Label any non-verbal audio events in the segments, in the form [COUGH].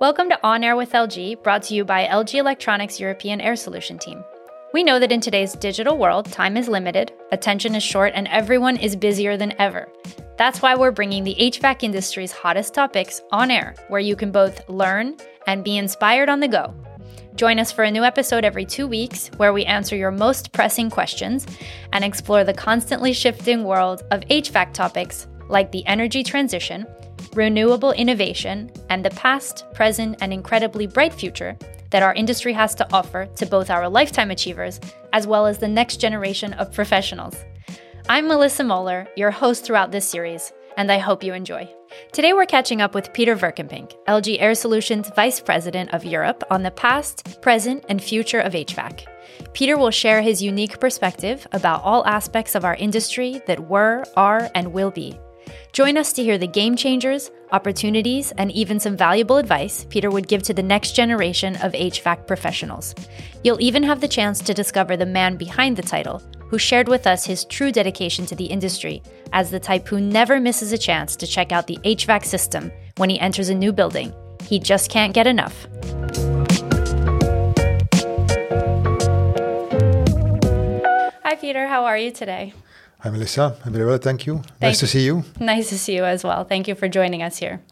Welcome to On Air with LG, brought to you by LG Electronics European Air Solution Team. We know that in today's digital world, time is limited, attention is short, and everyone is busier than ever. That's why we're bringing the HVAC industry's hottest topics on air, where you can both learn and be inspired on the go. Join us for a new episode every two weeks where we answer your most pressing questions and explore the constantly shifting world of HVAC topics like the energy transition, renewable innovation, and the past, present, and incredibly bright future that our industry has to offer to both our lifetime achievers as well as the next generation of professionals. I'm Melissa Moeller, your host throughout this series, and I hope you enjoy. Today, we're catching up with Peter Verkempink, LG Air Solutions Vice President of Europe, on the past, present, and future of HVAC. Peter will share his unique perspective about all aspects of our industry that were, are, and will be. Join us to hear the game changers, opportunities, and even some valuable advice Peter would give to the next generation of HVAC professionals. You'll even have the chance to discover the man behind the title, who shared with us his true dedication to the industry as the type who never misses a chance to check out the HVAC system when he enters a new building. He just can't get enough. Hi, Peter. How are you today? Hi, Melissa. I'm very well, thank you. Thank nice to see you. Nice to see you as well. Thank you for joining us here.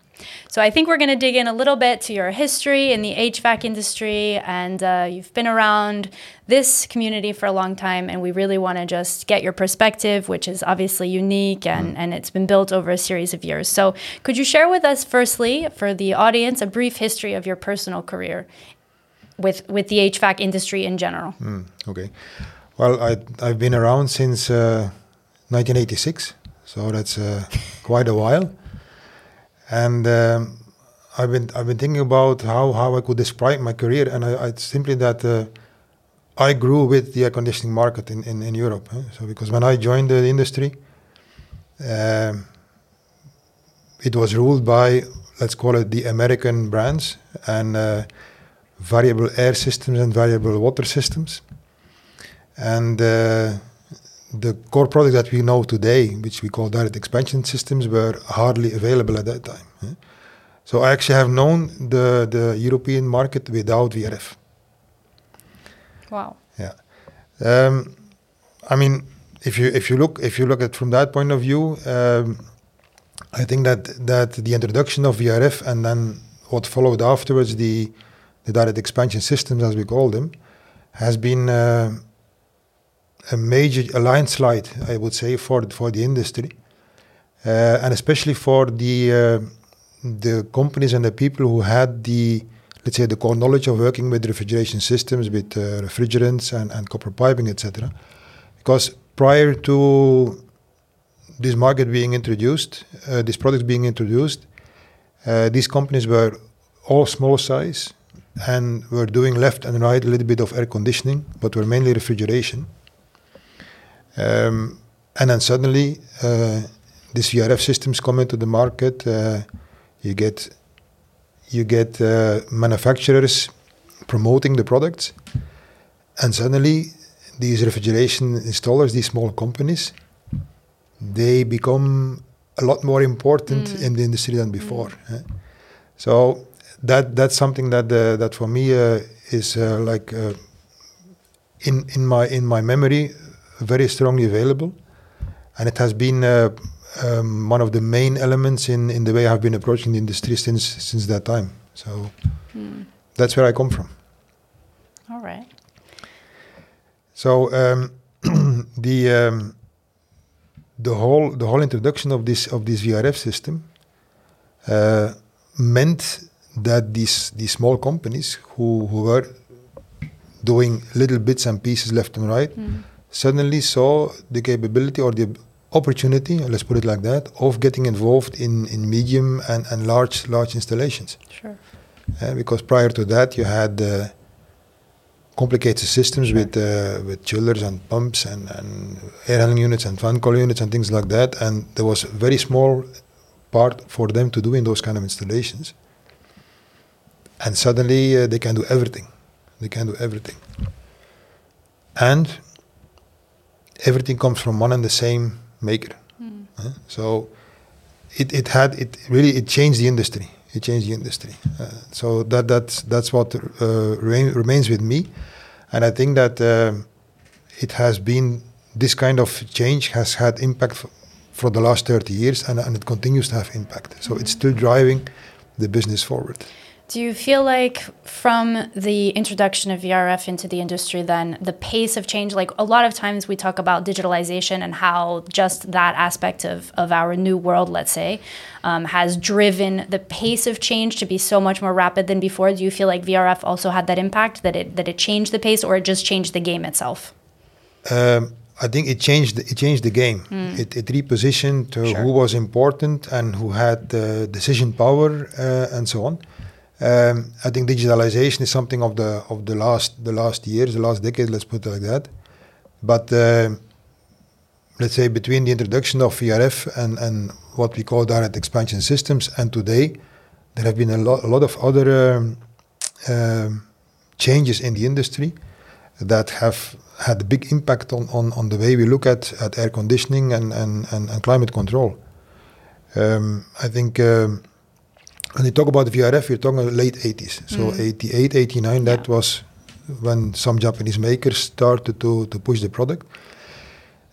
So I think we're going to dig in a little bit to your history in the HVAC industry, and uh, you've been around this community for a long time, and we really want to just get your perspective, which is obviously unique and, mm. and it's been built over a series of years. So could you share with us, firstly, for the audience, a brief history of your personal career with with the HVAC industry in general? Mm, okay. Well, I, I've been around since uh, 1986, so that's uh, quite a while. And um, I've been I've been thinking about how, how I could describe my career, and I, I simply that uh, I grew with the air conditioning market in, in, in Europe. Eh? So because when I joined the industry, um, it was ruled by let's call it the American brands and uh, variable air systems and variable water systems, and uh, the core products that we know today, which we call direct expansion systems, were hardly available at that time. Eh? So I actually have known the, the European market without VRF. Wow. Yeah. Um, I mean, if you if you look if you look at from that point of view, um, I think that that the introduction of VRF and then what followed afterwards, the the direct expansion systems as we call them, has been uh, a major a landslide, I would say, for for the industry, uh, and especially for the uh, the companies and the people who had the let's say the core knowledge of working with refrigeration systems, with uh, refrigerants and, and copper piping, etc. Because prior to this market being introduced, uh, this product being introduced, uh, these companies were all small size and were doing left and right a little bit of air conditioning, but were mainly refrigeration. Um, and then suddenly, uh, these VRF systems come into the market. Uh, you get you get uh, manufacturers promoting the products, and suddenly these refrigeration installers, these small companies, they become a lot more important mm. in the industry than before. Mm. Eh? So that that's something that uh, that for me uh, is uh, like uh, in in my in my memory very strongly available, and it has been uh, um, one of the main elements in, in the way I've been approaching the industry since since that time. So hmm. that's where I come from. All right. So um, [CLEARS THROAT] the um, the whole the whole introduction of this of this VRF system uh, meant that these these small companies who who were doing little bits and pieces left and right mm suddenly saw the capability or the opportunity, let's put it like that, of getting involved in, in medium and, and large large installations. Sure. Uh, because prior to that, you had uh, complicated systems sure. with uh, with chillers and pumps and, and air handling units and fan coil units and things like that, and there was a very small part for them to do in those kind of installations. And suddenly uh, they can do everything. They can do everything. And everything comes from one and the same maker. Mm. huh? So it, it had it really it changed the industry. It changed the industry. Uh, so that that's that's what uh, remain, remains with me, and I think that um, it has been this kind of change has had impact for, for the last 30 years, and, and it continues to have impact. So it's still driving the business forward. Do you feel like from the introduction of VRF into the industry, then the pace of change, like a lot of times we talk about digitalization and how just that aspect of, of our new world, let's say, um, has driven the pace of change to be so much more rapid than before. Do you feel like VRF also had that impact, that it, that it changed the pace or it just changed the game itself? Um, I think it changed. It changed the game. Mm. It, it, repositioned uh, sure. who was important and who had uh, decision power uh, and so on. Um, I think digitalization is something of the of the last the last years, the last decade. Let's put it like that. But uh, let's say between the introduction of VRF and and what we call direct expansion systems, and today, there have been a lot a lot of other um, um, changes in the industry that have had a big impact on, on, on the way we look at, at air conditioning and, and, and, and climate control. Um, I think when you talk about VRF, you're talking about late 80s. So mm. 88, 89, that yeah. was when some Japanese makers started to, to push the product.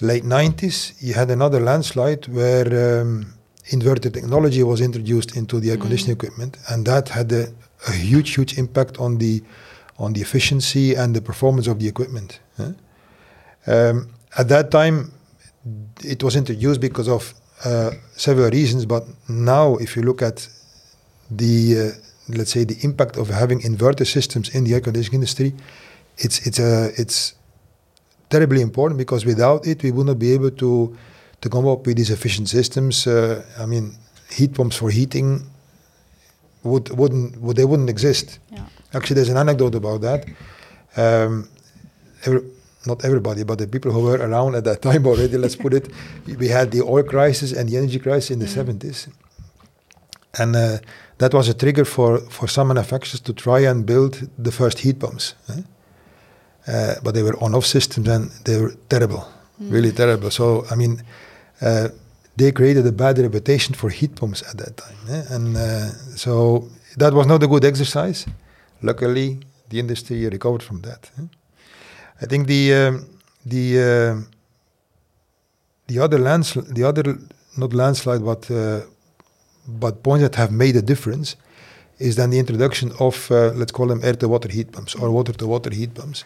Late 90s, you had another landslide where um, inverter technology was introduced into the air mm. conditioning equipment, and that had a, a, huge, huge impact on the on the efficiency and the performance of the equipment. Huh? Um, at that time, it was introduced because of uh, several reasons, but now, if you look at the uh, let's say the impact of having inverter systems in the air conditioning industry, it's it's a uh, it's terribly important because without it we would not be able to to come up with these efficient systems. Uh, I mean, heat pumps for heating would wouldn't would they wouldn't exist. Yeah. Actually, there's an anecdote about that. Um, every, not everybody, but the people who were around at that [LAUGHS] time already, let's put it, we had the oil crisis and the energy crisis in the mm. 70s. And uh, that was a trigger for, for some manufacturers to try and build the first heat pumps. Eh? Uh, but they were on-off systems and they were terrible, mm. really terrible. So I mean, uh, they created a bad reputation for heat pumps at that time, eh? and uh, so that was not a good exercise. Luckily, the industry recovered from that. Eh? I think the um, the uh, the other lands the other not landslide but uh, but points that have made a difference is then the introduction of uh, let's call them air to water heat pumps or water to water heat pumps.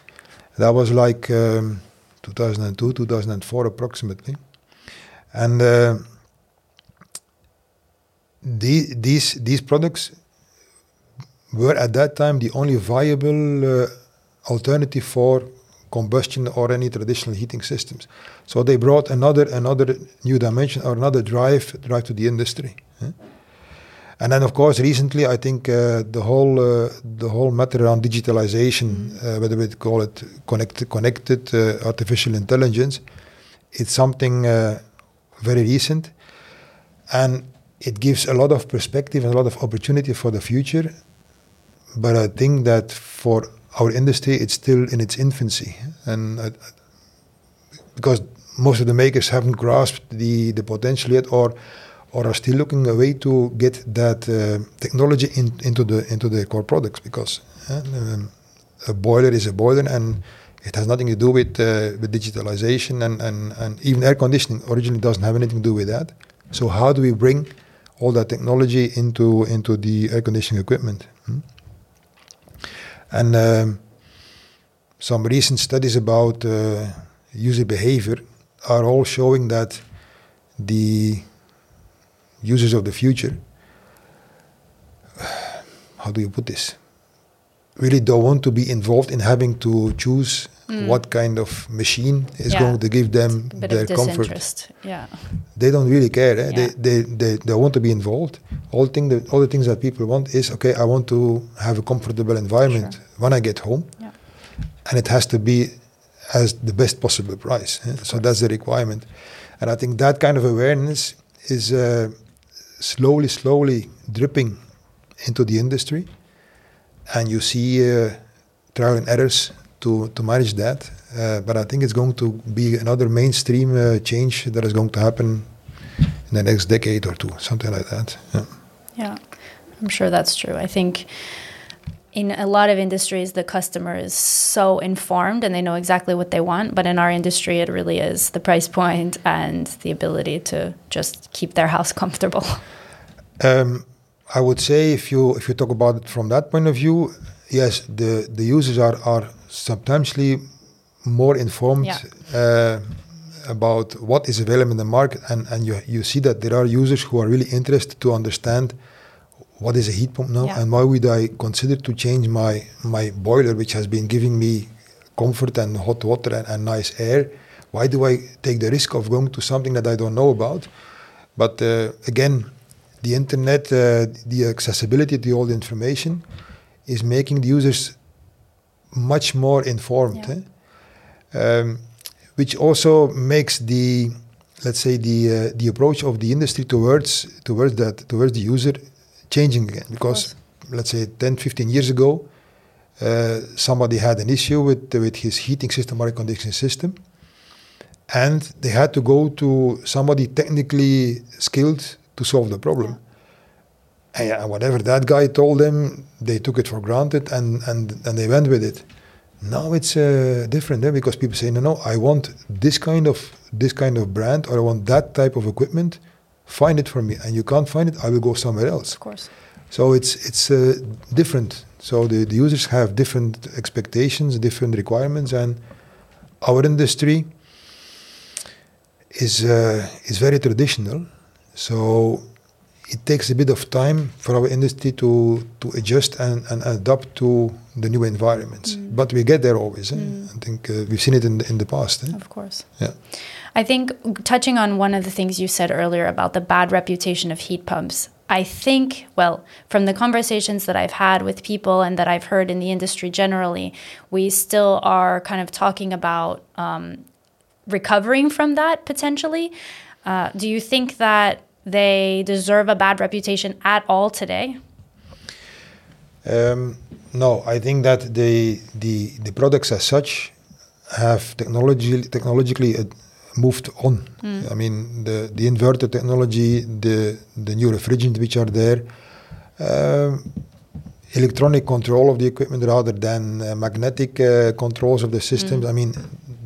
That was like um, 2002, 2004 approximately, and uh, the, these these products were at that time the only viable uh, alternative for combustion or any traditional heating systems. So they brought another another new dimension or another drive drive to the industry. And then, of course, recently, I think uh, the whole uh, the whole matter around digitalization, mm. uh, whether we call it connected, connected uh, artificial intelligence, it's something uh, very recent, and it gives a lot of perspective and a lot of opportunity for the future. But I think that for our industry, it's still in its infancy, and uh, because most of the makers haven't grasped the the potential yet, or or are still looking a way to get that uh, technology in, into the into the core products because uh, um, a boiler is a boiler and it has nothing to do with uh, with digitalization and, and, and even air conditioning originally doesn't have anything to do with that. So how do we bring all that technology into into the air conditioning equipment? Hmm? And um, some recent studies about uh, user behavior are all showing that the users of the future, [SIGHS] how do you put this? Really don't want to be involved in having to choose mm. what kind of machine is yeah. going to give them their comfort. Yeah. They don't really care. Eh? Yeah. They, they, they, they want to be involved. All, thing that, all the things that people want is okay, I want to have a comfortable environment sure. when I get home. Yeah. And it has to be as the best possible price. Eh? So that's the requirement. And I think that kind of awareness is. Uh, slowly, slowly dripping into the industry, and you see uh, trial and errors to to manage that. Uh, but I think it's going to be another mainstream uh, change that is going to happen in the next decade or two, something like that. Yeah. Yeah, I'm sure that's true. I think in a lot of industries, the customer is so informed and they know exactly what they want. But in our industry, it really is the price point and the ability to just keep their house [LAUGHS] comfortable. Um, I would say if you if you talk about it from that point of view, yes, the the users are are substantially more informed Yeah. uh, about what is available in the market, and and you you see that there are users who are really interested to understand what is a heat pump now Yeah. and why would I consider to change my my boiler, which has been giving me comfort and hot water and, and nice air. Why do I take the risk of going to something that I don't know about? But uh, again, the internet, uh, the accessibility to all the information, is making the users much more informed. Yeah. eh? Um, which also makes the, let's say, the uh, the approach of the industry towards towards that towards the user changing again. Because let's say 10, 15 years ago, uh, somebody had an issue with with his heating system or air conditioning system, and they had to go to somebody technically skilled to solve the problem. And, yeah, whatever that guy told them, they took it for granted and, and, and they went with it. Now it's uh, different eh? because people say, no, no, I want this kind of this kind of brand or I want that type of equipment. Find it for me, and you can't find it. I will go somewhere else. Of course. So it's it's uh, different. So the, the users have different expectations, different requirements, and our industry is uh, is very traditional. So it takes a bit of time for our industry to to adjust and, and adapt to the new environments. Mm. But we get there always. eh? Mm. I think uh, we've seen it in the, in the past. eh? Of course. Yeah. I think touching on one of the things you said earlier about the bad reputation of heat pumps, I think, well, from the conversations that I've had with people and that I've heard in the industry generally, we still are kind of talking about um, recovering from that potentially. Uh, do you think that they deserve a bad reputation at all today? Um, no, I think that the, the the products as such have technology technologically uh, moved on. I mean, the the inverter technology, the the new refrigerant which are there, um, electronic control of the equipment rather than uh, magnetic uh, controls of the systems. I mean,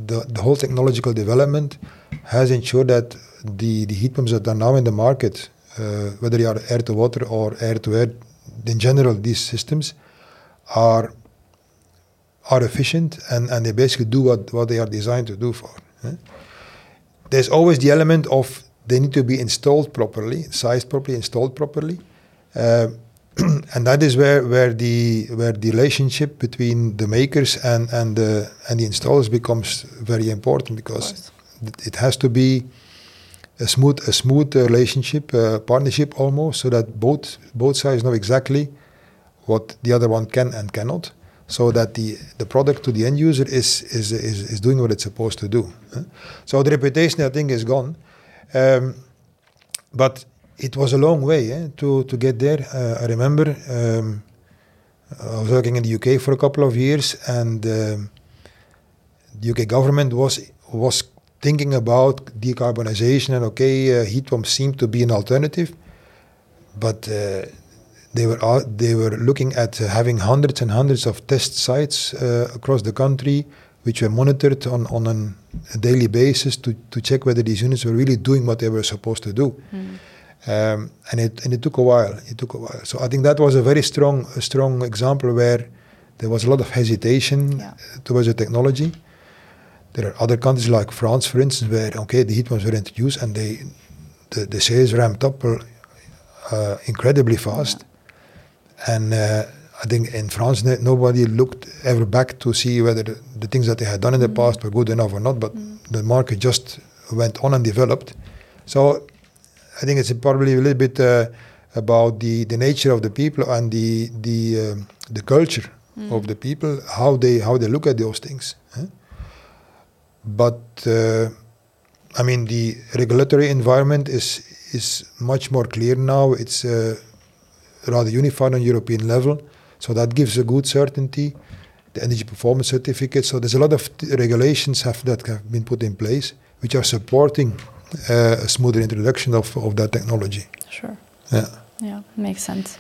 the the whole technological development has ensured that the the heat pumps that are now in the market, uh, whether they are air to water or air to air, in general, these systems are are efficient and, and they basically do what, what they are designed to do for. eh? There's always the element of they need to be installed properly, sized properly, installed properly. Uh, [CLEARS THROAT] and that is where, where the where the relationship between the makers and, and the and the installers becomes very important because it- it has to be a smooth a smooth relationship, uh, partnership almost, so that both both sides know exactly what the other one can and cannot, so that the, the product to the end user is is, is, is doing what it's supposed to do. So the reputation, I think, is gone. Um, but it was a long way eh, to, to get there. Uh, I remember um, I was working in the UK for a couple of years, and um, the UK government was was thinking about decarbonization, and okay, uh, heat pumps seemed to be an alternative, but uh, they were out, they were looking at uh, having hundreds and hundreds of test sites uh, across the country, which were monitored on on an, a daily basis to to check whether these units were really doing what they were supposed to do. Um, and it and it took a while. It took a while. So I think that was a very strong a strong example where there was a lot of hesitation Yeah. towards the technology. There are other countries like France, for instance, where okay the heat pumps were introduced and they the, the sales ramped up uh, incredibly fast. And uh, I think in France no- nobody looked ever back to see whether the, the things that they had done in the past were good enough or not. But the market just went on and developed. So I think it's probably a little bit uh, about the, the nature of the people and the the um, the culture of the people, how they how they look at those things. eh? But uh, I mean, the regulatory environment is is much more clear now. It's uh, rather unified on European level, so that gives a good certainty. The energy performance certificate. So there's a lot of regulations have that have been put in place, which are supporting uh, a smoother introduction of, of that technology. Sure. Yeah. Yeah, makes sense.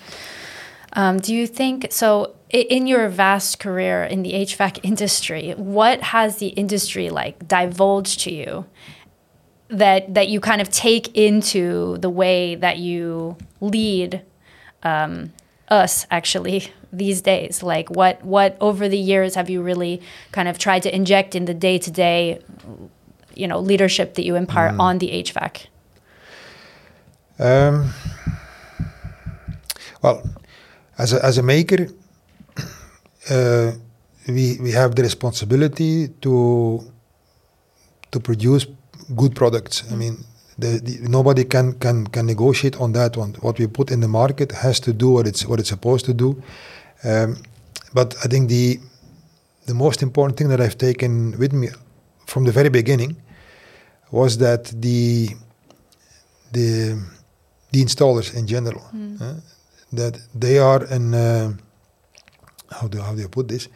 Um, do you think so? In your vast career in the HVAC industry, what has the industry like divulged to you that that you kind of take into the way that you lead um, us actually these days? Like what what over the years have you really kind of tried to inject in the day to day, you know, leadership that you impart mm. on the HVAC? Um, well, as a, as a maker, uh, we we have the responsibility to to produce good products. I mean, the, the, nobody can, can can negotiate on that one. What we put in the market has to do what it's what it's supposed to do. Um, but I think the the most important thing that I've taken with me from the very beginning was that the the the installers in general mm. uh, that they are an uh, how do how do you put this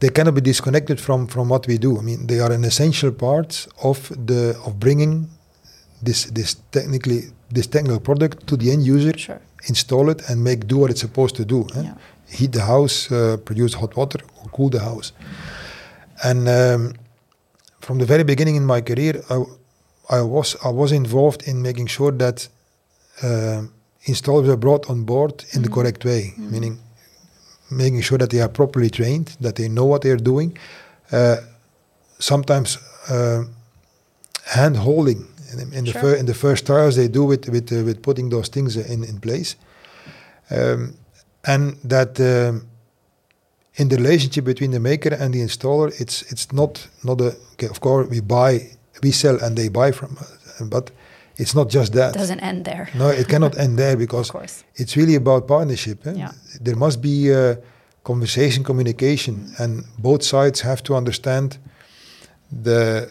they cannot be disconnected from from what we do. I mean, they are an essential part of the of bringing this this technically this technical product to the end user, sure. install it, and make do what it's supposed to do. Eh? Yeah. Heat the house, uh, produce hot water, or cool the house. And um, from the very beginning in my career, I, I was I was involved in making sure that uh, installers were brought on board in mm-hmm. the correct way, mm-hmm. meaning making sure that they are properly trained, that they know what they are doing. Uh, sometimes uh, hand holding in, in sure. the in the first trials they do with with uh, with putting those things in in place, um, and that um, in the relationship between the maker and the installer, it's it's not not a okay, of course we buy we sell and they buy from us, but it's not just that. It doesn't end there. No, it cannot end there [LAUGHS] because it's really about partnership. Eh? Yeah. There must be uh, conversation, communication, mm. and both sides have to understand the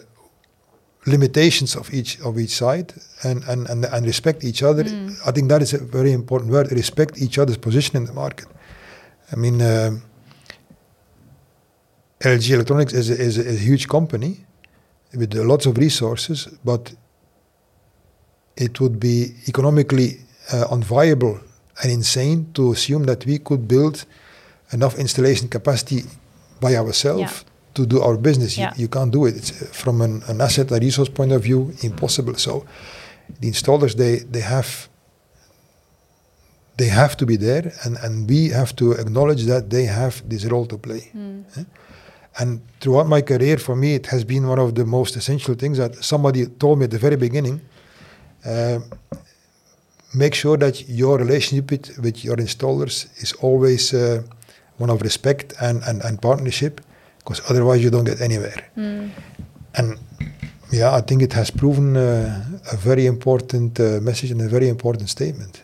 limitations of each of each side and and and, and respect each other. Mm. I think that is a very important word. Respect each other's position in the market. I mean, uh, LG Electronics is a, is, a, is a huge company with lots of resources, but it would be economically uh, unviable and insane to assume that we could build enough installation capacity by ourselves yeah. to do our business. Yeah. You, you, can't do it. It's uh, from an, an asset, a resource point of view, impossible. So the installers, they, they have they have to be there, and, and we have to acknowledge that they have this role to play. Mm. Eh? And throughout my career, for me, it has been one of the most essential things that somebody told me at the very beginning uh, make sure that your relationship with, with your installers is always uh, one of respect and, and, and partnership, because otherwise you don't get anywhere. Mm. And yeah, I think it has proven uh, a very important uh, message and a very important statement.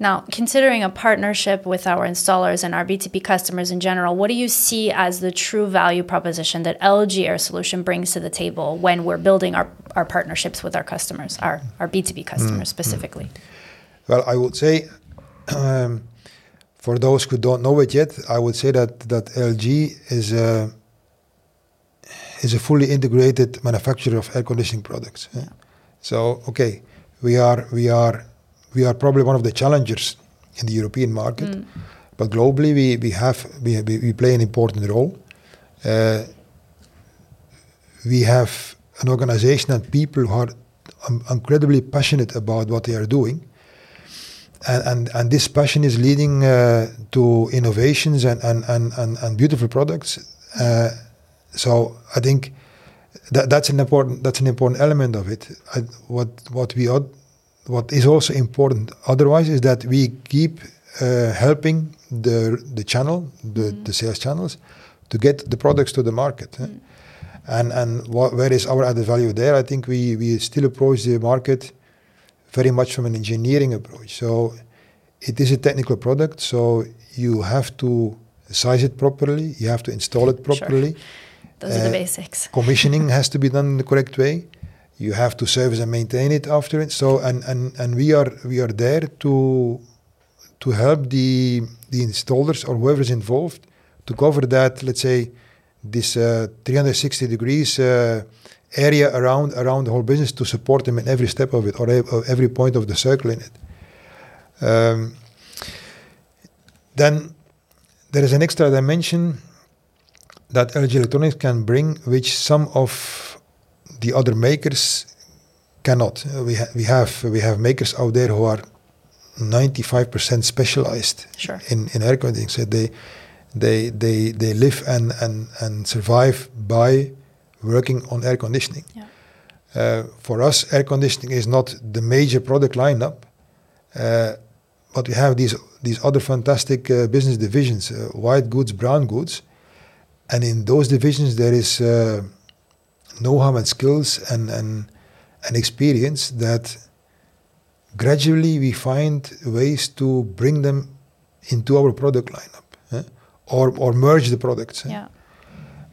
Now, considering a partnership with our installers and our B2B customers in general, what do you see as the true value proposition that LG Air Solution brings to the table when we're building our, our partnerships with our customers, our, our B2B customers mm, specifically? Mm. Well, I would say, um, for those who don't know it yet, I would say that, that LG is a, is a fully integrated manufacturer of air conditioning products. Yeah. So, okay, we are, we are we are probably one of the challengers in the European market, mm. but globally we, we have we, we play an important role. Uh, we have an organization and people who are um, incredibly passionate about what they are doing. And, and, and this passion is leading uh, to innovations and, and, and, and, and beautiful products. Uh, so I think that, that's an important that's an important element of it. I, what what we ought what is also important otherwise is that we keep uh, helping the the channel, the, mm. the sales channels, to get the products to the market. Mm. Eh? And and where is our added value there? I think we we still approach the market very much from an engineering approach. So it is a technical product, so you have to size it properly, you have to install it properly. Sure. Those uh, are the uh, basics. [LAUGHS] commissioning has to be done in the correct way you have to service and maintain it after it. So and and and we are we are there to to help the the installers or whoever is involved to cover that. Let's say this uh, 360 degrees uh, area around around the whole business to support them in every step of it or every point of the circle in it. Um, then there is an extra dimension that LG Electronics can bring, which some of the other makers cannot. We, ha- we have we have makers out there who are 95% specialized sure. in, in air conditioning. So they they they they live and, and, and survive by working on air conditioning. Yeah. Uh, for us, air conditioning is not the major product lineup, uh, but we have these these other fantastic uh, business divisions: uh, white goods, brown goods, and in those divisions there is uh, know-how and skills and and and experience that gradually we find ways to bring them into our product lineup eh? or or merge the products. Eh? Yeah.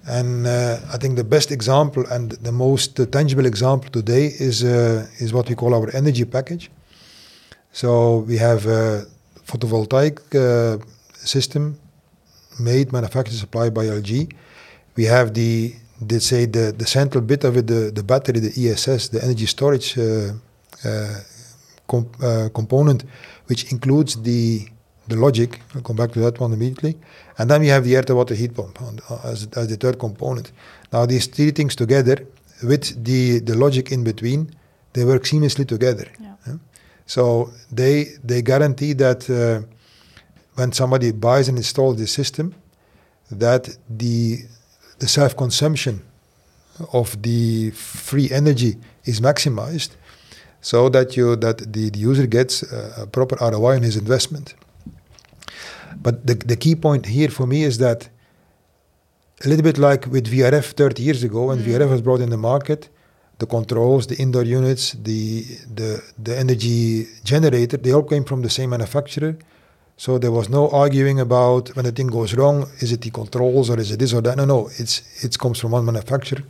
And uh, I think the best example and the most uh, tangible example today is uh, is what we call our energy package. So we have a photovoltaic uh, system made, manufactured, supplied by LG. We have the let's say the, the central bit of it, the, the battery, the ESS, the energy storage uh, uh, com component, which includes the the logic. I'll come back to that one immediately. And then we have the air-to-water heat pump on, as, as the third component. Now these three things together, with the, the logic in between, they work seamlessly together. Yeah. So they they guarantee that uh, when somebody buys and installs the system, that the the self-consumption of the free energy is maximized, so that you that the, the user gets a proper ROI on his investment. But the, the key point here for me is that a little bit like with VRF 30 years ago, when mm. VRF was brought in the market, the controls, the indoor units, the, the, the energy generator, they all came from the same manufacturer. So there was no arguing about when a thing goes wrong, is it the controls or is it this or that? No, no, it's it comes from one manufacturer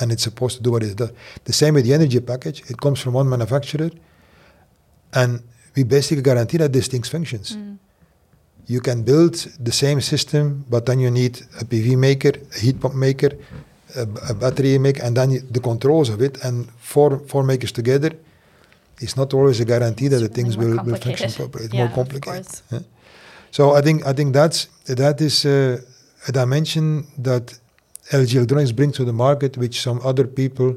and it's supposed to do what it does. The same with the energy package, it comes from one manufacturer and we basically guarantee that this thing functions. Mm you can build the same system, but then you need a PV maker, a heat pump maker, a, a battery maker, and then the controls of it. And four four makers together is not always a guarantee that the things will, will function properly. It's [LAUGHS] yeah, more complicated. Yeah? So I think I think that's that is uh, a dimension that LG Electronics brings to the market, which some other people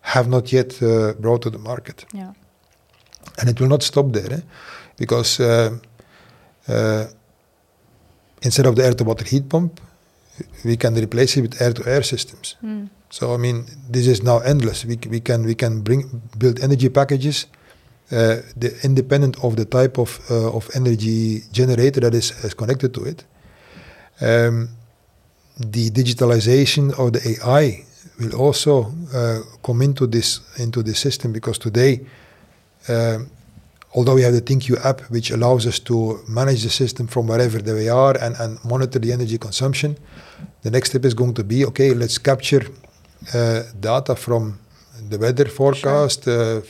have not yet uh, brought to the market. Yeah. And it will not stop there, eh? because. Uh, uh instead of the air to water heat pump, we can replace it with air to air systems. Mm. So I mean, this is now endless. We, we can we can bring build energy packages, uh, the independent of the type of uh, of energy generator that is, is connected to it. Um, the digitalization of the AI will also uh, come into this into the system because today um, although we have the ThinQ app, which allows us to manage the system from wherever we are and, and monitor the energy consumption, the next step is going to be okay, let's capture data from the weather forecast, sure. uh,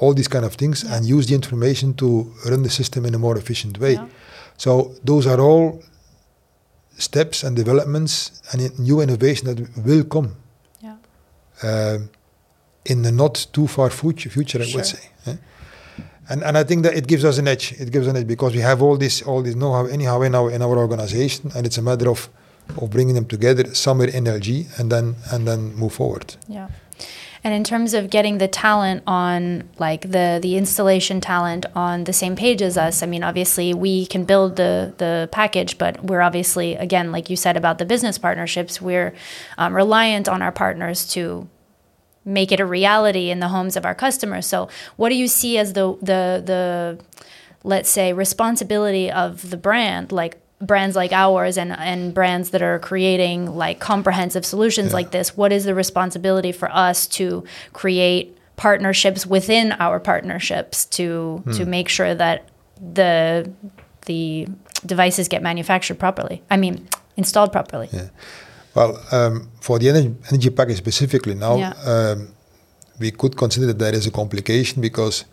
all these kind of things, yeah. and use the information to run the system in a more efficient way. Yeah. So those are all steps and developments and new innovation that will come. Yeah. Uh, in the not too far future, future sure. I would say. Eh? and and I think that it gives us an edge. It gives an edge because we have all this all this know-how anyhow in our in our organization, and it's a matter of of bringing them together somewhere in LG and then and then move forward. Yeah. And in terms of getting the talent on, like the the installation talent on the same page as us, I mean, obviously we can build the the package, but we're obviously again, like you said about the business partnerships, we're um, reliant on our partners to make it a reality in the homes of our customers. So, what do you see as the the the let's say responsibility of the brand, like brands like ours and and brands that are creating like comprehensive solutions yeah. like this? What is the responsibility for us to create partnerships within our partnerships to hmm. to make sure that the the devices get manufactured properly? I mean, installed properly. Yeah. Well, um, for the energy, energy package specifically now, yeah. um, we could consider that there is a complication because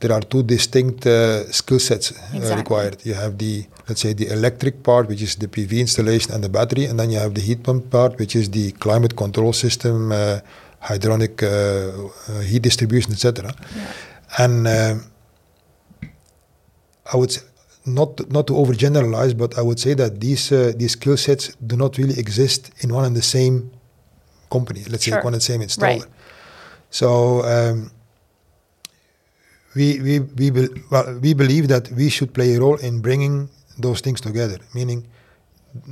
there are two distinct uh, skill sets uh, exactly. required. You have the, let's say, the electric part, which is the PV installation and the battery, and then you have the heat pump part, which is the climate control system, uh, hydronic uh, uh, heat distribution, etc. Yeah. And uh, I would say, not not to overgeneralize, but I would say that these uh, these skill sets do not really exist in one and the same company. Let's Sure. say one and the same installer. Right. So um, we we we be, well, we believe that we should play a role in bringing those things together. Meaning,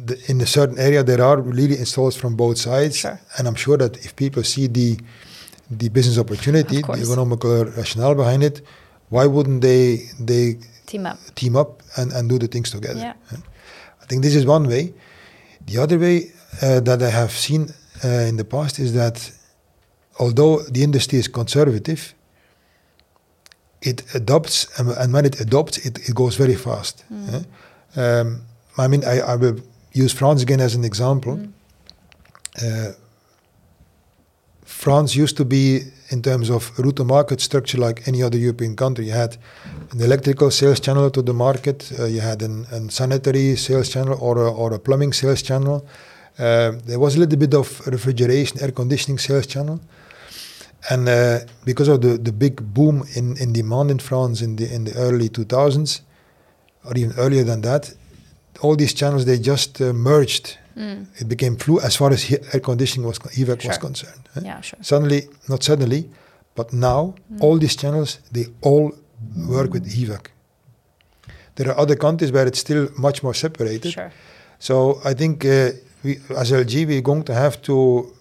the, in a certain area there are really installers from both sides, Sure. and I'm sure that if people see the the business opportunity, the economical rationale behind it, why wouldn't they they Team up. team up and, and do the things together? Yeah. I think this is one way. The other way uh, that I have seen uh, in the past is that although the industry is conservative, it adopts, and, and when it adopts, it, it goes very fast. Mm. eh? Um, I mean, I, I will use France again as an example. Mm. Uh, France used to be, in terms of route to market structure, like any other European country. You had an electrical sales channel to the market, uh, you had an, an sanitary sales channel or a, or a plumbing sales channel. Uh, there was a little bit of refrigeration, air conditioning sales channel. And uh, because of the, the big boom in, in demand in France in the in the early 2000s, or even earlier than that, all these channels they just uh, merged. Mm. It became flu as far as air conditioning was HVAC was concerned. eh? Yeah, sure. Suddenly, not suddenly, but now all these channels they all work with HVAC. There are other countries where it's still much more separated. Sure. So I think uh, we, as LG, we're going to have to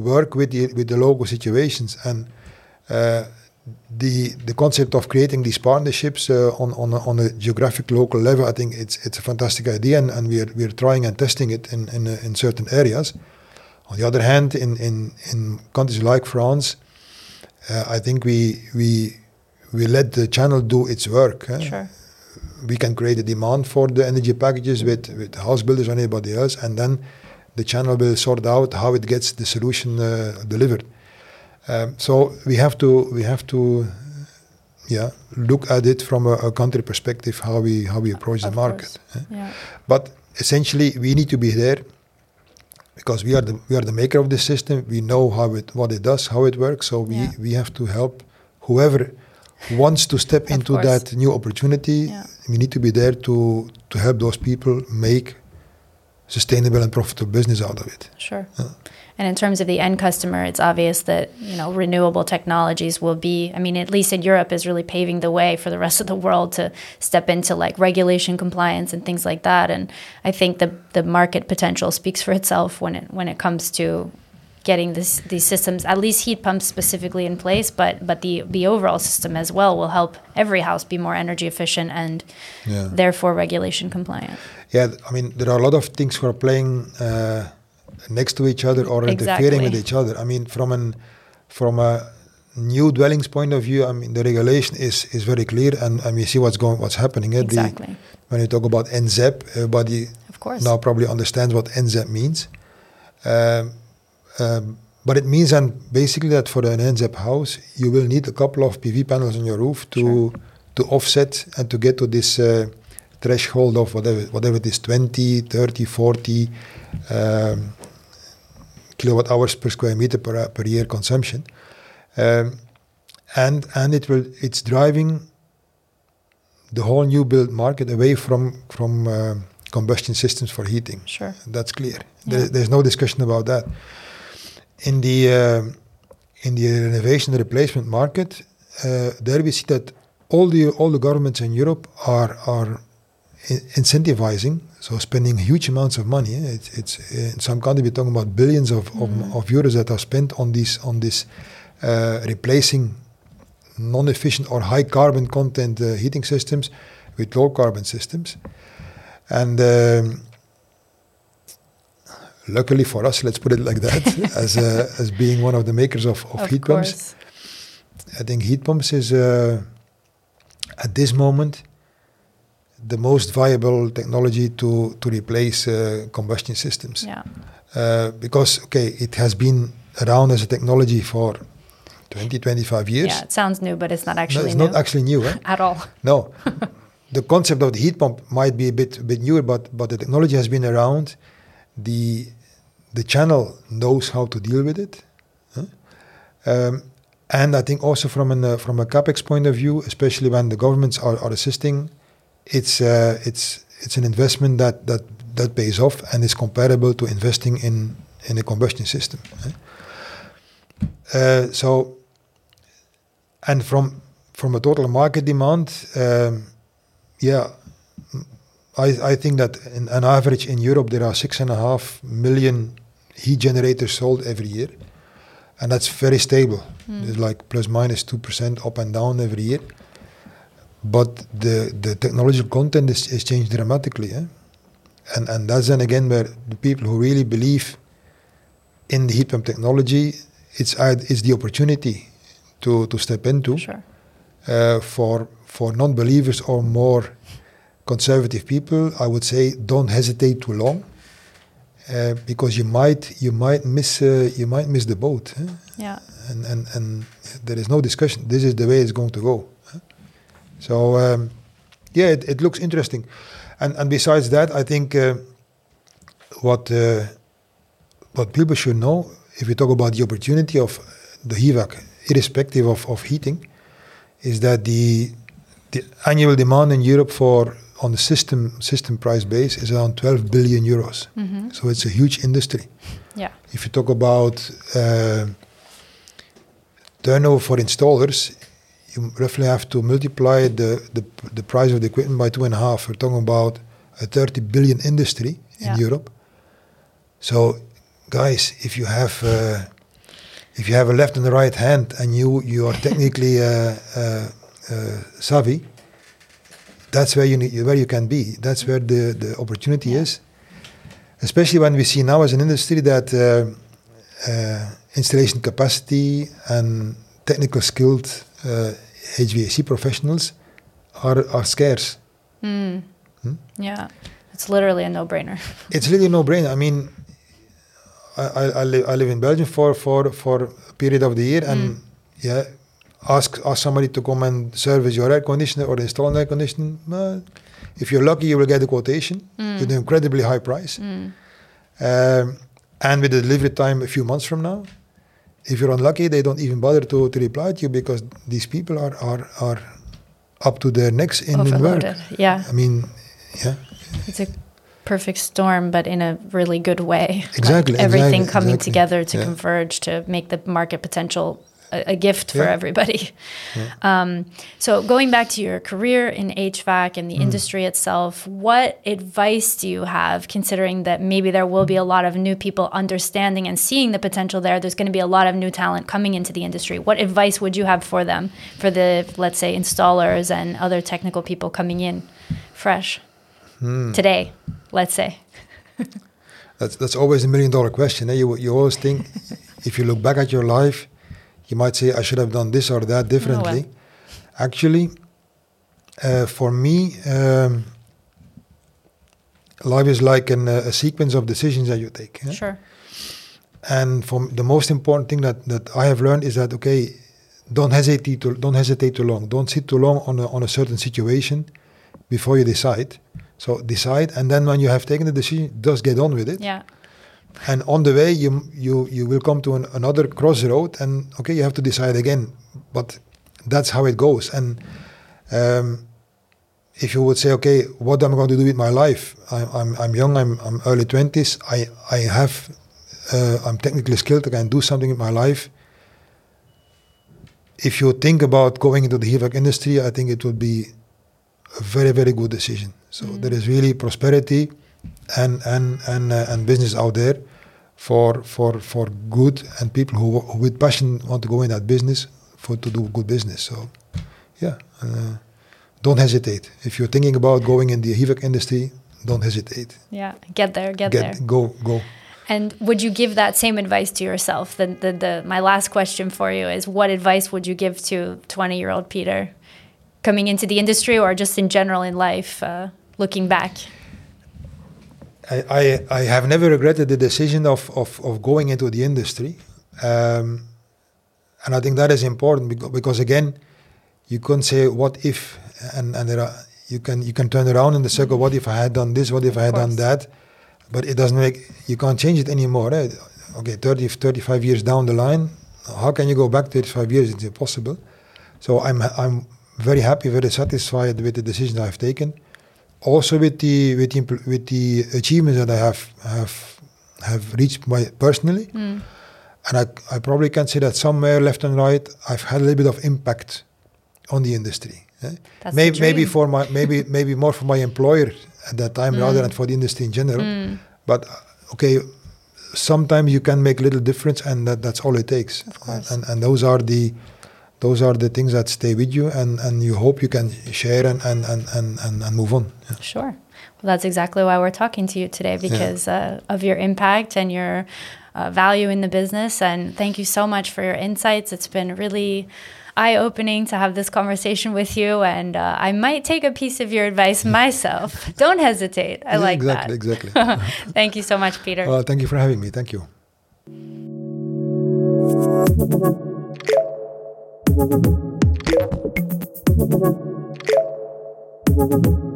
work with the with the local situations and uh, the the concept of creating these partnerships uh, on on a, on a geographic local level. I think it's it's a fantastic idea, and, and we're we're trying and testing it in in, uh, in certain areas. On the other hand, in in in countries like France, uh, I think we we we let the channel do its work. eh? Sure. we can create a demand for the energy packages with, with house builders or anybody else, and then the channel will sort out how it gets the solution uh, delivered. Um, so we have to we have to yeah look at it from a, a country perspective how we how we approach the market. eh? Yeah. But essentially, we need to be there because we are the we are the maker of the system. We know how it what it does, how it works. So we Yeah. we have to help whoever wants to step into course. that new opportunity. Yeah. We need to be there to to help those people make sustainable and profitable business out of it. Sure. Yeah. And in terms of the end customer, it's obvious that you know renewable technologies will be. I mean, at least in Europe, is really paving the way for the rest of the world to step into like regulation compliance and things like that. And I think the the market potential speaks for itself when it when it comes to getting this these systems, at least heat pumps specifically in place, but but the the overall system as well will help every house be more energy efficient and Yeah. therefore regulation compliant. Yeah, I mean, there are a lot of things who are playing uh, next to each other or interfering with each other. I mean, from an from a new dwellings point of view, I mean, the regulation is is very clear, and, and we see what's going, what's happening. eh? The- Exactly. when you talk about NZEB, everybody Of course. now probably understands what NZEB means. Um, um, but it means, and basically, that for an NZEB house, you will need a couple of PV panels on your roof to Sure. to offset and to get to this uh, threshold of whatever whatever it is 20, 30, 40 um, kilowatt hours per square meter per, per year consumption. Um, and and it will it's driving the whole new build market away from from um combustion systems for heating. Sure. That's clear. Yeah. There, there's no discussion about that. In the um, in the renovation and replacement market, uh, there we see that all the all the governments in Europe are are incentivizing, so spending huge amounts of money. eh. It's, it's in some countries we're talking about billions of, of, of euros that are spent on this on this uh, replacing non-efficient or high carbon content uh, heating systems with low carbon systems. And um, luckily for us, let's put it like that, [LAUGHS] as uh, as being one of the makers of, of, Of heat pumps. I think heat pumps is uh, at this moment the most viable technology to to replace uh, combustion systems. Yeah. Uh, because okay, it has been around as a technology for 20, 25 years. Yeah, it sounds new, but it's not No, actually it's new not actually new. Eh? [LAUGHS] at all. No, [LAUGHS] the concept of the heat pump might be a bit a bit newer, but but the technology has been around. The the channel knows how to deal with it, huh? Um, and I think also from an uh, from a capex point of view, especially when the governments are, are assisting, it's uh, it's it's an investment that that that pays off and is comparable to investing in in a combustion system. Uh, so, and from from a total market demand, um, yeah, I I think that in, on average in Europe there are six and a half million heat generators sold every year, and that's very stable. It's like plus minus two percent up and down every year. But the the technological content is, is changed dramatically, eh? and and that's then again where the people who really believe in the heat pump technology, it's it's the opportunity to to step into Sure. uh, for for non-believers or more conservative people, I would say don't hesitate too long, uh, because you might you might miss uh, you might miss the boat, eh? Yeah. and and and there is no discussion. This is the way it's going to go. So um, yeah, it, it looks interesting, and and besides that, I think uh, what uh, what people should know if we talk about the opportunity of the HVAC, irrespective of, of heating, is that the the annual demand in Europe for on the system system price base is around 12 billion euros. hmm So it's a huge industry. Yeah. If you talk about uh, turnover for installers, you roughly have to multiply the, the the price of the equipment by two and a half. We're talking about a 30 billion industry in Yeah. Europe. So, guys, if you have uh, if you have a left and a right hand, and you you are technically uh, uh, uh, savvy, that's where you need, where you can be. That's where the the opportunity Yeah. is. Especially when we see now as an industry that uh, uh, installation capacity and technical skilled uh, HVAC professionals are are scarce. Mm. Hmm? Yeah. It's literally a no-brainer. [LAUGHS] It's really no brainer. I mean, I, I, I, live, I live in Belgium for, for, for a period of the year, and Mm. yeah, ask ask somebody to come and service your air conditioner or install an air conditioner. If you're lucky, you will get a quotation Mm. with an incredibly high price, Mm. um, and with a delivery time a few months from now. If you're unlucky, they don't even bother to, to reply to you because these people are are, are up to their necks in, in work. Yeah. I mean, yeah. It's a perfect storm, but in a really good way. Like Exactly, everything exactly, coming exactly. together to Yeah. converge to make the market potential a, a gift for Yeah. everybody. [LAUGHS] Um, so going back to your career in HVAC and the Mm. industry itself, what advice do you have considering that maybe there will be a lot of new people understanding and seeing the potential there? There's going to be a lot of new talent coming into the industry. What advice would you have for them, for the, let's say, installers and other technical people coming in fresh Hmm. today, let's say? [LAUGHS] That's that's always a million dollar question. Eh? You you always think if you look back at your life, you might say I should have done this or that differently. Actually, uh, for me, um, life is like an, uh, a sequence of decisions that you take. eh? Sure. And from the most important thing that, that I have learned is that okay, don't hesitate to don't hesitate too long. Don't sit too long on a, on a certain situation before you decide. So decide, and then when you have taken the decision, just get on with it. Yeah. And on the way, you you you will come to an, another crossroad, and okay, you have to decide again. But that's how it goes. And um, if you would say, okay, what am I going to do with my life? I'm I'm, I'm young. I'm, I'm early twenties. I I have uh, I'm technically skilled. I can do something with my life. If you think about going into the HVAC industry, I think it would be a very very good decision. So Mm. there is really prosperity and and and uh, and business out there for for for good and people who, who with passion want to go in that business for to do good business. So yeah, uh, don't hesitate if you're thinking about going in the HVAC industry. Don't hesitate. Yeah. Get there. Get, there. go go. And would you give that same advice to yourself? The, the, the, my last question for you is what advice would you give to 20 year old Peter coming into the industry or just in general in life, uh, looking back? I, I, I have never regretted the decision of, of, of going into the industry. Um, and I think that is important because, because again, you can't say what if, and, and there are, you can you can turn around in the circle. What if I had done this? What if I had done that? But it doesn't make you can't change it anymore. Eh? Okay, 30, 35 years down the line, how can you go back 35 years? It's impossible. So I'm I'm very happy, very satisfied with the decision I've taken. Also with the with the, with the achievements that I have have have reached my personally. Mm. And I, I probably can say that somewhere left and right, I've had a little bit of impact on the industry. eh? That's maybe the maybe for my maybe [LAUGHS] maybe more for my employer at that time rather than for the industry in general. Mm. But uh, okay, sometimes you can make a little difference, and that, that's all it takes. Course. And and those are the those are the things that stay with you, and, and you hope you can share and and and and, and, move on. Yeah. Sure. Well, that's exactly why we're talking to you today because uh, of your impact and your uh, value in the business. And thank you so much for your insights. It's been really eye opening to have this conversation with you. And uh, I might take a piece of your advice [LAUGHS] myself. Don't hesitate. I Yeah, like exactly, that. exactly. [LAUGHS] Thank you so much, Peter. well, thank you for having me. Thank you. Thank you.